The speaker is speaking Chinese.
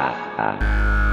啊啊。啊啊